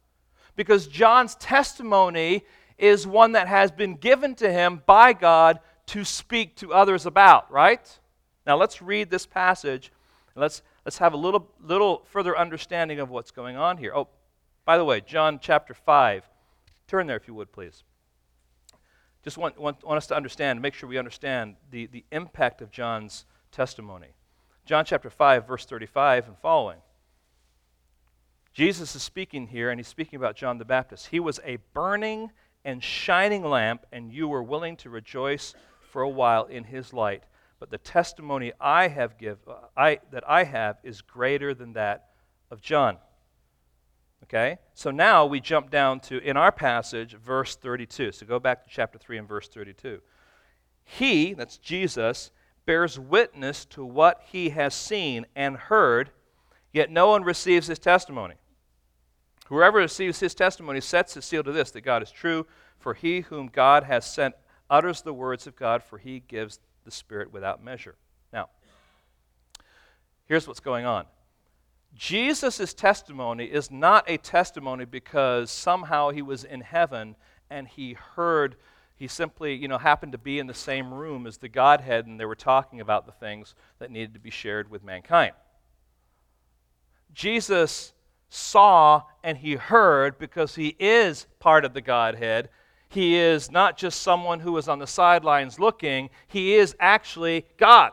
Because John's testimony is one that has been given to him by God to speak to others about, right? Now let's read this passage let's, let's have a little, little further understanding of what's going on here. Oh, by the way, John chapter 5. Turn there if you would, please. Just want, want, want us to understand, make sure we understand the, the impact of John's testimony. John chapter 5, verse 35 and following. Jesus is speaking here, and he's speaking about John the Baptist. He was a burning and shining lamp, and you were willing to rejoice for a while in his light. But the testimony I have give, uh, I, that I have is greater than that of John. Okay? So now we jump down to, in our passage, verse 32. So go back to chapter 3 and verse 32. He, that's Jesus, bears witness to what he has seen and heard, yet no one receives his testimony. Whoever receives his testimony sets his seal to this that God is true, for he whom God has sent utters the words of God, for he gives the Spirit without measure. Now, here's what's going on Jesus' testimony is not a testimony because somehow he was in heaven and he heard, he simply, you know, happened to be in the same room as the Godhead and they were talking about the things that needed to be shared with mankind. Jesus saw and he heard because he is part of the Godhead. He is not just someone who is on the sidelines looking, he is actually God.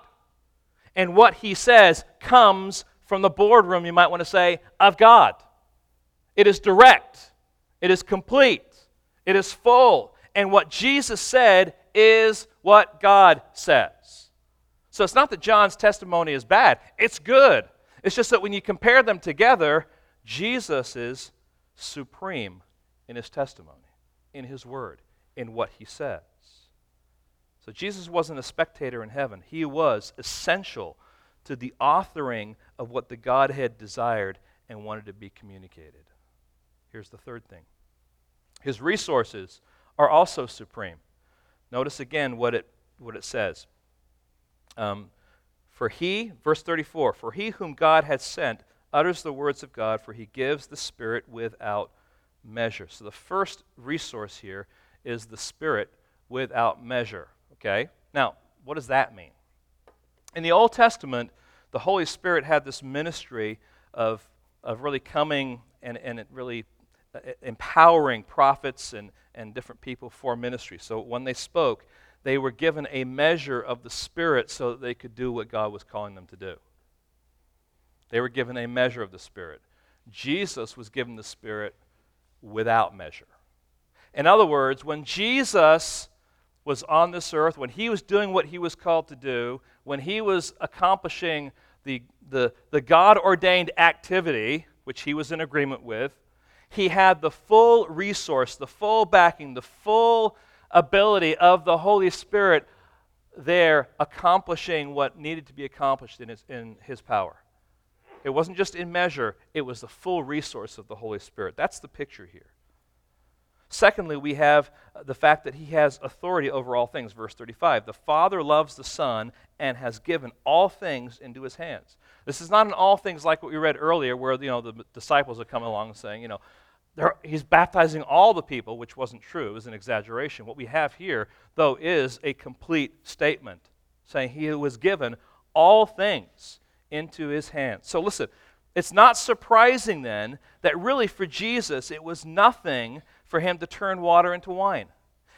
And what he says comes from the boardroom, you might want to say, of God. It is direct, it is complete, it is full. And what Jesus said is what God says. So it's not that John's testimony is bad, it's good. It's just that when you compare them together, Jesus is supreme in his testimony, in his word, in what he says. So Jesus wasn't a spectator in heaven, he was essential to the authoring of what the Godhead desired and wanted to be communicated. Here's the third thing His resources are also supreme. Notice again what it, what it says. Um, for he, verse 34, for he whom God had sent utters the words of God, for he gives the Spirit without measure. So the first resource here is the Spirit without measure. Okay? Now, what does that mean? In the Old Testament, the Holy Spirit had this ministry of, of really coming and, and really uh, empowering prophets and, and different people for ministry. So when they spoke, they were given a measure of the Spirit so that they could do what God was calling them to do. They were given a measure of the Spirit. Jesus was given the Spirit without measure. In other words, when Jesus was on this earth, when he was doing what he was called to do, when he was accomplishing the, the, the God ordained activity, which he was in agreement with, he had the full resource, the full backing, the full ability of the Holy Spirit there accomplishing what needed to be accomplished in his, in his power. It wasn't just in measure, it was the full resource of the Holy Spirit. That's the picture here. Secondly, we have uh, the fact that he has authority over all things. Verse 35 The Father loves the Son and has given all things into his hands. This is not an all things like what we read earlier, where you know, the disciples are coming along saying, you know, he's baptizing all the people, which wasn't true. It was an exaggeration. What we have here, though, is a complete statement saying he was given all things into his hands. So listen, it's not surprising then that really for Jesus it was nothing for him to turn water into wine.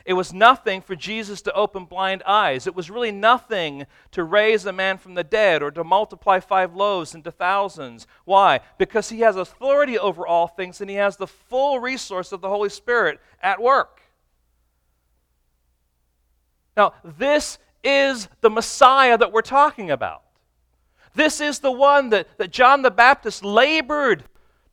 It was nothing for Jesus to open blind eyes. It was really nothing to raise a man from the dead or to multiply five loaves into thousands. Why? Because he has authority over all things and he has the full resource of the Holy Spirit at work. Now, this is the Messiah that we're talking about. This is the one that, that John the Baptist labored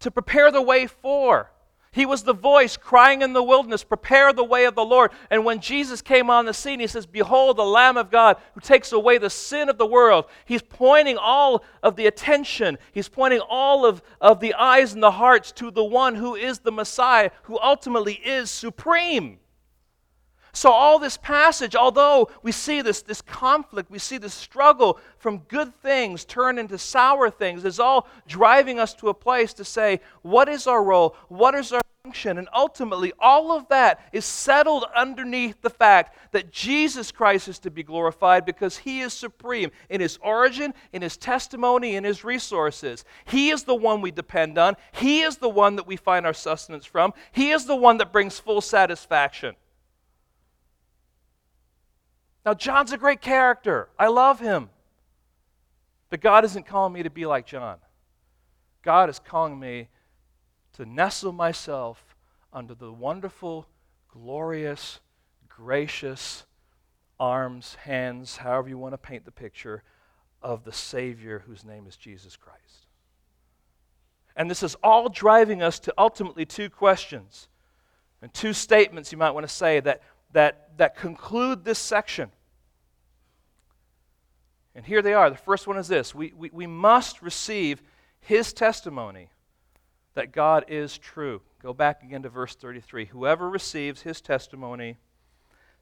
to prepare the way for. He was the voice crying in the wilderness, Prepare the way of the Lord. And when Jesus came on the scene, he says, Behold, the Lamb of God who takes away the sin of the world. He's pointing all of the attention, he's pointing all of, of the eyes and the hearts to the one who is the Messiah, who ultimately is supreme. So, all this passage, although we see this, this conflict, we see this struggle from good things turn into sour things, is all driving us to a place to say, what is our role? What is our function? And ultimately, all of that is settled underneath the fact that Jesus Christ is to be glorified because he is supreme in his origin, in his testimony, in his resources. He is the one we depend on, he is the one that we find our sustenance from, he is the one that brings full satisfaction. Now, John's a great character. I love him. But God isn't calling me to be like John. God is calling me to nestle myself under the wonderful, glorious, gracious arms, hands, however you want to paint the picture, of the Savior whose name is Jesus Christ. And this is all driving us to ultimately two questions and two statements you might want to say that, that, that conclude this section. And here they are. The first one is this we, we, we must receive his testimony that God is true. Go back again to verse 33. Whoever receives his testimony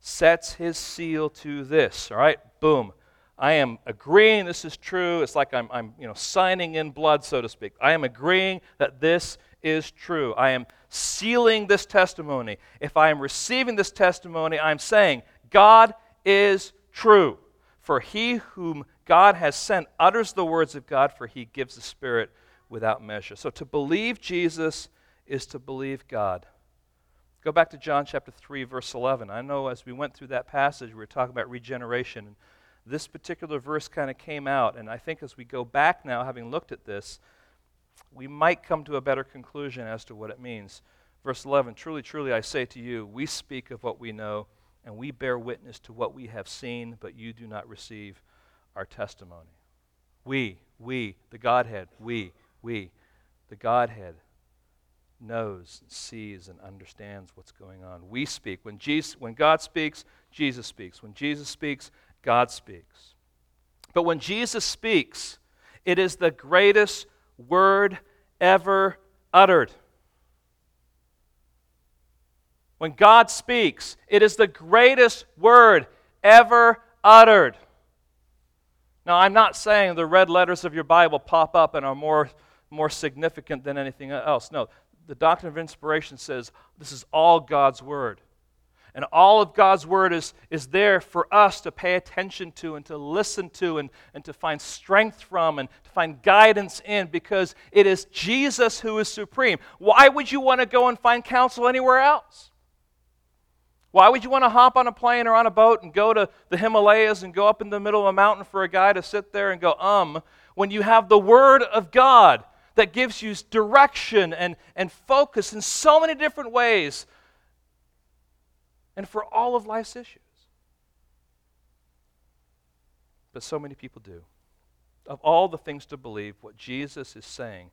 sets his seal to this. All right? Boom. I am agreeing this is true. It's like I'm, I'm you know, signing in blood, so to speak. I am agreeing that this is true. I am sealing this testimony. If I am receiving this testimony, I'm saying, God is true. For he whom God has sent utters the words of God, for he gives the Spirit without measure. So to believe Jesus is to believe God. Go back to John chapter 3, verse 11. I know as we went through that passage, we were talking about regeneration. And this particular verse kind of came out. And I think as we go back now, having looked at this, we might come to a better conclusion as to what it means. Verse 11 Truly, truly, I say to you, we speak of what we know and we bear witness to what we have seen, but you do not receive our testimony. We, we, the Godhead, we, we, the Godhead knows, sees, and understands what's going on. We speak. When, Jesus, when God speaks, Jesus speaks. When Jesus speaks, God speaks. But when Jesus speaks, it is the greatest word ever uttered. When God speaks, it is the greatest word ever uttered. Now, I'm not saying the red letters of your Bible pop up and are more, more significant than anything else. No, the doctrine of inspiration says this is all God's Word. And all of God's Word is, is there for us to pay attention to and to listen to and, and to find strength from and to find guidance in because it is Jesus who is supreme. Why would you want to go and find counsel anywhere else? Why would you want to hop on a plane or on a boat and go to the Himalayas and go up in the middle of a mountain for a guy to sit there and go, um, when you have the Word of God that gives you direction and, and focus in so many different ways and for all of life's issues? But so many people do. Of all the things to believe, what Jesus is saying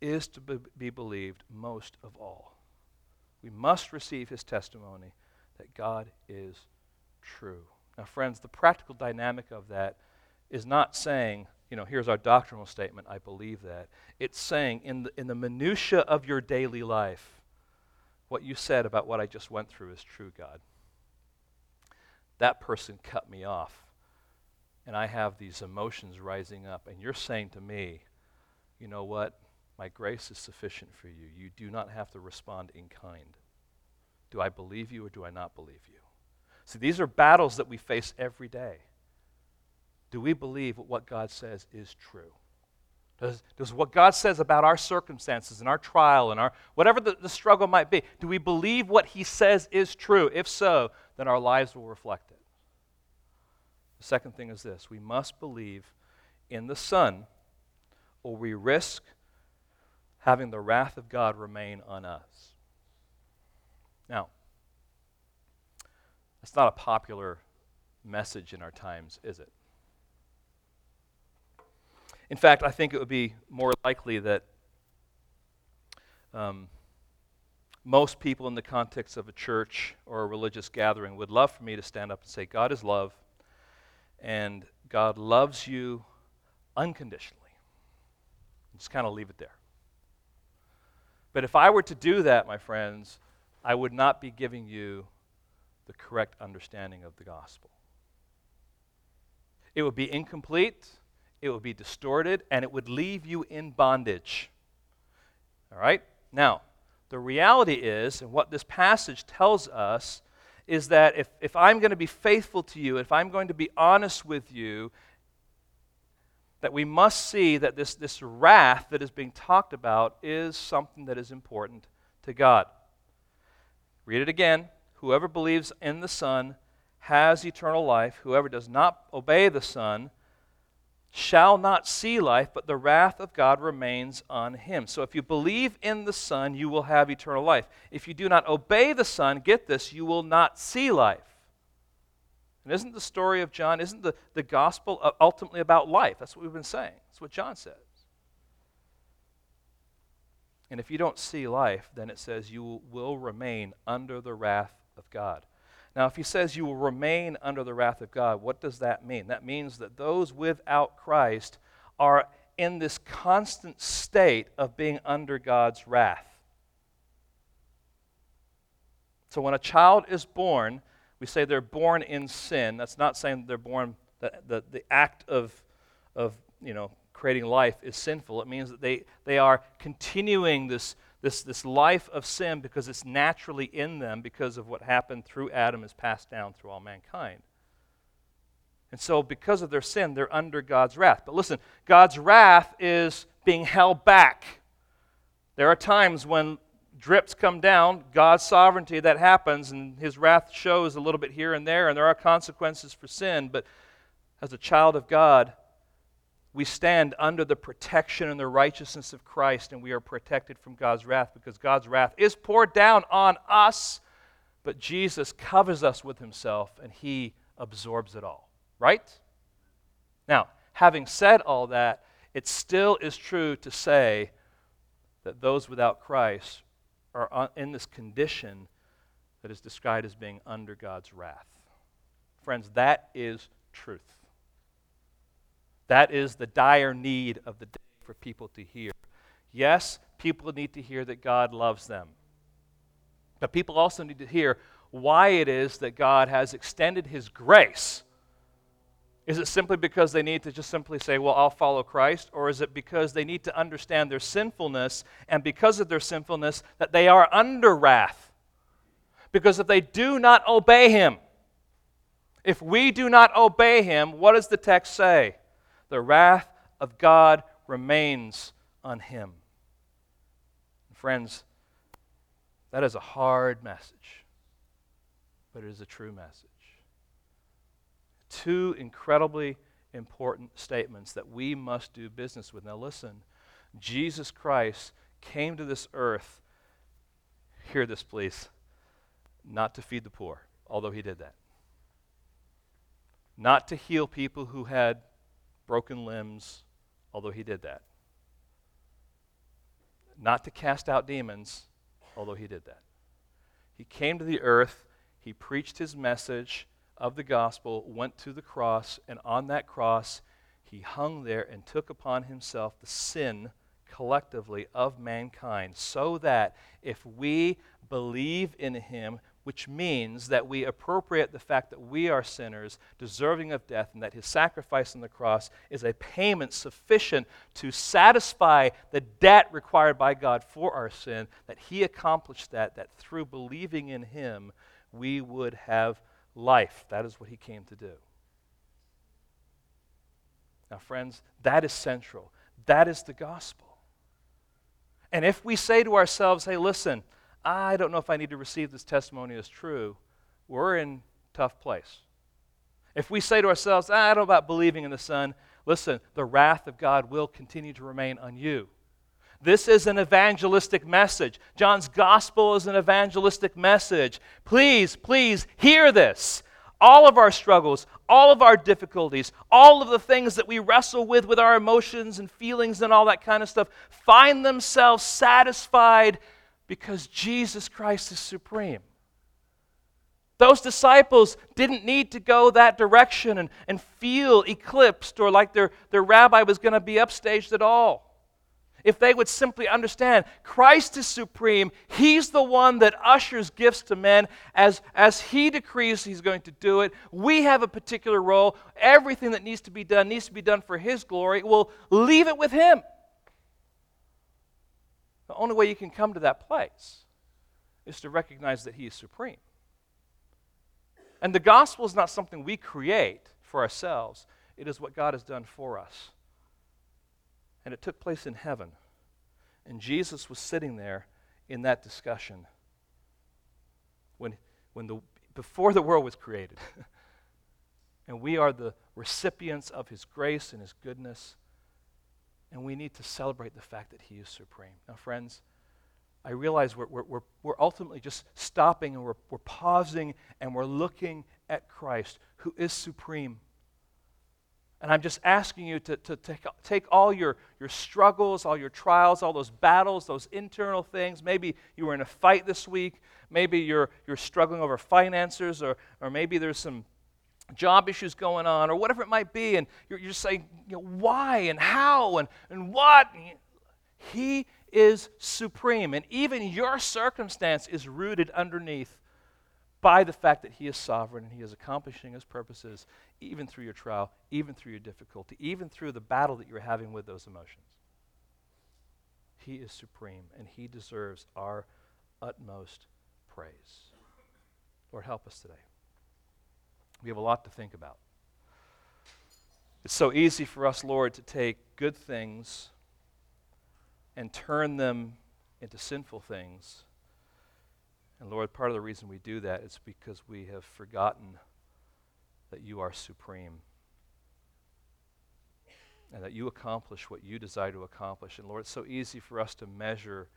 is to be believed most of all. We must receive his testimony that God is true. Now, friends, the practical dynamic of that is not saying, you know, here's our doctrinal statement, I believe that. It's saying, in the, in the minutiae of your daily life, what you said about what I just went through is true, God. That person cut me off, and I have these emotions rising up, and you're saying to me, you know what? My grace is sufficient for you. You do not have to respond in kind. Do I believe you or do I not believe you? See, these are battles that we face every day. Do we believe what God says is true? Does, does what God says about our circumstances and our trial and our whatever the, the struggle might be, do we believe what He says is true? If so, then our lives will reflect it. The second thing is this we must believe in the Son, or we risk having the wrath of God remain on us. Now, that's not a popular message in our times, is it? In fact, I think it would be more likely that um, most people in the context of a church or a religious gathering would love for me to stand up and say, God is love, and God loves you unconditionally. Just kind of leave it there. But if I were to do that, my friends, I would not be giving you the correct understanding of the gospel. It would be incomplete it would be distorted, and it would leave you in bondage. All right? Now, the reality is, and what this passage tells us, is that if, if I'm going to be faithful to you, if I'm going to be honest with you, that we must see that this, this wrath that is being talked about is something that is important to God. Read it again. Whoever believes in the Son has eternal life. Whoever does not obey the Son shall not see life, but the wrath of God remains on him. So if you believe in the Son, you will have eternal life. If you do not obey the Son, get this, you will not see life. And isn't the story of John, isn't the, the gospel uh, ultimately about life? That's what we've been saying. That's what John says. And if you don't see life, then it says you will remain under the wrath of God. Now, if he says you will remain under the wrath of God, what does that mean? That means that those without Christ are in this constant state of being under God's wrath. So when a child is born, we say they're born in sin. That's not saying they're born, the, the, the act of, of you know, creating life is sinful. It means that they, they are continuing this this, this life of sin because it's naturally in them because of what happened through Adam is passed down through all mankind. And so, because of their sin, they're under God's wrath. But listen, God's wrath is being held back. There are times when drips come down, God's sovereignty that happens, and his wrath shows a little bit here and there, and there are consequences for sin. But as a child of God, we stand under the protection and the righteousness of Christ, and we are protected from God's wrath because God's wrath is poured down on us, but Jesus covers us with himself and he absorbs it all. Right? Now, having said all that, it still is true to say that those without Christ are in this condition that is described as being under God's wrath. Friends, that is truth. That is the dire need of the day for people to hear. Yes, people need to hear that God loves them. But people also need to hear why it is that God has extended His grace. Is it simply because they need to just simply say, Well, I'll follow Christ? Or is it because they need to understand their sinfulness, and because of their sinfulness, that they are under wrath? Because if they do not obey Him, if we do not obey Him, what does the text say? The wrath of God remains on him. Friends, that is a hard message, but it is a true message. Two incredibly important statements that we must do business with. Now, listen Jesus Christ came to this earth, hear this, please, not to feed the poor, although he did that, not to heal people who had broken limbs, although he did that. Not to cast out demons, although he did that. He came to the earth, he preached his message of the gospel, went to the cross, and on that cross, he hung there and took upon himself the sin collectively of mankind, so that if we believe in him, which means that we appropriate the fact that we are sinners, deserving of death, and that his sacrifice on the cross is a payment sufficient to satisfy the debt required by God for our sin, that he accomplished that, that through believing in him, we would have life. That is what he came to do. Now, friends, that is central. That is the gospel. And if we say to ourselves, hey, listen, I don't know if I need to receive this testimony as true, we're in tough place. If we say to ourselves, ah, I don't know about believing in the Son, listen, the wrath of God will continue to remain on you. This is an evangelistic message. John's gospel is an evangelistic message. Please, please hear this. All of our struggles, all of our difficulties, all of the things that we wrestle with with our emotions and feelings and all that kind of stuff find themselves satisfied because Jesus Christ is supreme. Those disciples didn't need to go that direction and, and feel eclipsed or like their, their rabbi was going to be upstaged at all. If they would simply understand Christ is supreme, He's the one that ushers gifts to men. As, as He decrees He's going to do it, we have a particular role. Everything that needs to be done needs to be done for His glory. We'll leave it with Him. The only way you can come to that place is to recognize that He is supreme. And the gospel is not something we create for ourselves, it is what God has done for us. And it took place in heaven. And Jesus was sitting there in that discussion when, when the, before the world was created. *laughs* and we are the recipients of his grace and his goodness. And we need to celebrate the fact that he is supreme. Now, friends, I realize we're, we're, we're, ultimately just stopping and we're, we're pausing and we're looking at Christ, who is supreme. And I'm just asking you to, to take, take all your, your struggles, all your trials, all those battles, those internal things. Maybe you were in a fight this week. Maybe you're, you're struggling over finances, or, or maybe there's some job issues going on, or whatever it might be. And you're, you're saying, you know, why and how and, and what? He is supreme. And even your circumstance is rooted underneath by the fact that He is sovereign and He is accomplishing His purposes even through your trial, even through your difficulty, even through the battle that you're having with those emotions. He is supreme and He deserves our utmost praise. Lord, help us today. We have a lot to think about. It's so easy for us, Lord, to take good things and turn them into sinful things. And Lord, part of the reason we do that is because we have forgotten that you are supreme and that you accomplish what you desire to accomplish. And Lord, it's so easy for us to measure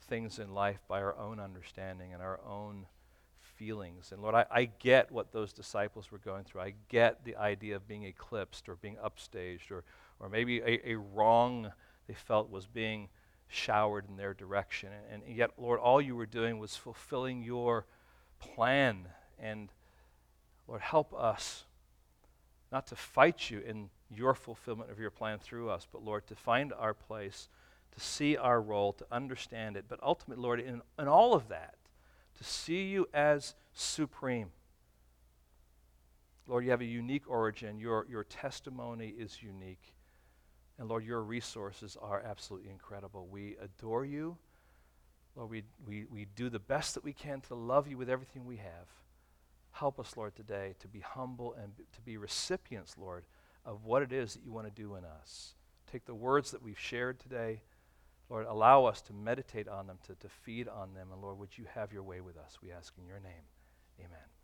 things in life by our own understanding and our own feelings. And Lord, I, I get what those disciples were going through. I get the idea of being eclipsed or being upstaged or, or maybe a, a wrong they felt was being showered in their direction. And, and yet, Lord, all you were doing was fulfilling your plan. And Lord, help us not to fight you in your fulfillment of your plan through us, but Lord, to find our place, to see our role, to understand it. But ultimately, Lord, in, in all of that, to see you as supreme. Lord, you have a unique origin. Your, your testimony is unique. And Lord, your resources are absolutely incredible. We adore you. Lord, we, we, we do the best that we can to love you with everything we have. Help us, Lord, today to be humble and to be recipients, Lord, of what it is that you want to do in us. Take the words that we've shared today, Lord, allow us to meditate on them, to, to feed on them. And Lord, would you have your way with us? We ask in your name. Amen.